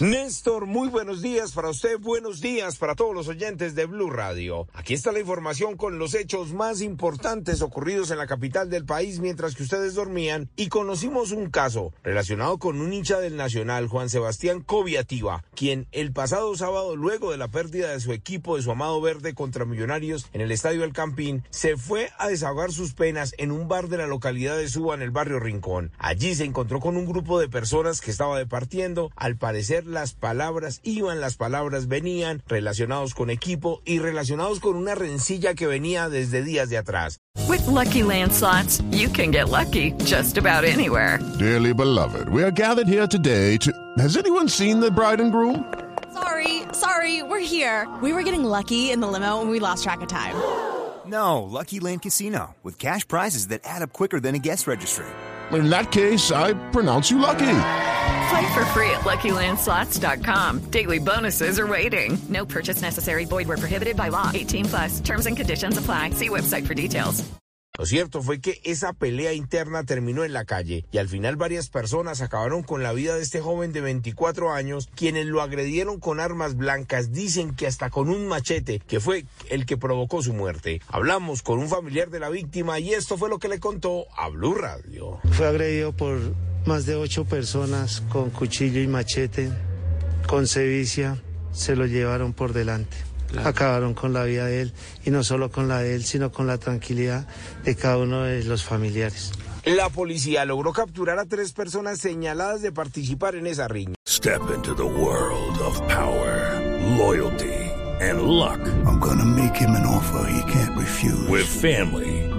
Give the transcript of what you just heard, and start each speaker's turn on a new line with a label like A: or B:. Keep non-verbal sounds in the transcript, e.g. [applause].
A: Néstor, muy buenos días para usted, buenos días para todos los oyentes de Blue Radio. Aquí está la información con los hechos más importantes ocurridos en la capital del país mientras que ustedes dormían y conocimos un caso relacionado con un hincha del Nacional, Juan Sebastián Coviativa, quien el pasado sábado, luego de la pérdida de su equipo de su amado verde contra Millonarios en el Estadio El Campín, se fue a desahogar sus penas en un bar de la localidad de Suba en el barrio Rincón. Allí se encontró con un grupo de personas que estaba departiendo. Al parecer las palabras iban, las palabras venían, relacionados con equipo y relacionados con una rencilla que venía desde días de atrás.
B: With Lucky Land slots, you can get lucky just about anywhere.
C: Dearly beloved, we are gathered here today to. Has anyone seen the bride and groom?
D: Sorry, sorry, we're here. We were getting lucky in the limo and we lost track of time. [gasps]
E: No, Lucky Land Casino, with cash prizes that add up quicker than a guest registry.
C: In that case, I pronounce you lucky.
B: Play for free at LuckyLandSlots.com. Daily bonuses are waiting. No purchase necessary. Void where prohibited by law. 18 plus. Terms and conditions apply. See website for details.
A: Lo cierto fue que esa pelea interna terminó en la calle y al final varias personas acabaron con la vida de este joven de 24 años, quienes lo agredieron con armas blancas, dicen que hasta con un machete, que fue el que provocó su muerte. Hablamos con un familiar de la víctima y esto fue lo que le contó a Blue Radio.
F: Fue agredido por más de ocho personas con cuchillo y machete, con sevicia, se lo llevaron por delante. Acabaron con la vida de él y no solo con la de él, sino con la tranquilidad de cada uno de los familiares.
A: La policía logró capturar a tres personas señaladas de participar en esa riña.
G: Step into the world of power, loyalty, and luck.
H: I'm gonna make him an offer he can't refuse.
G: With family,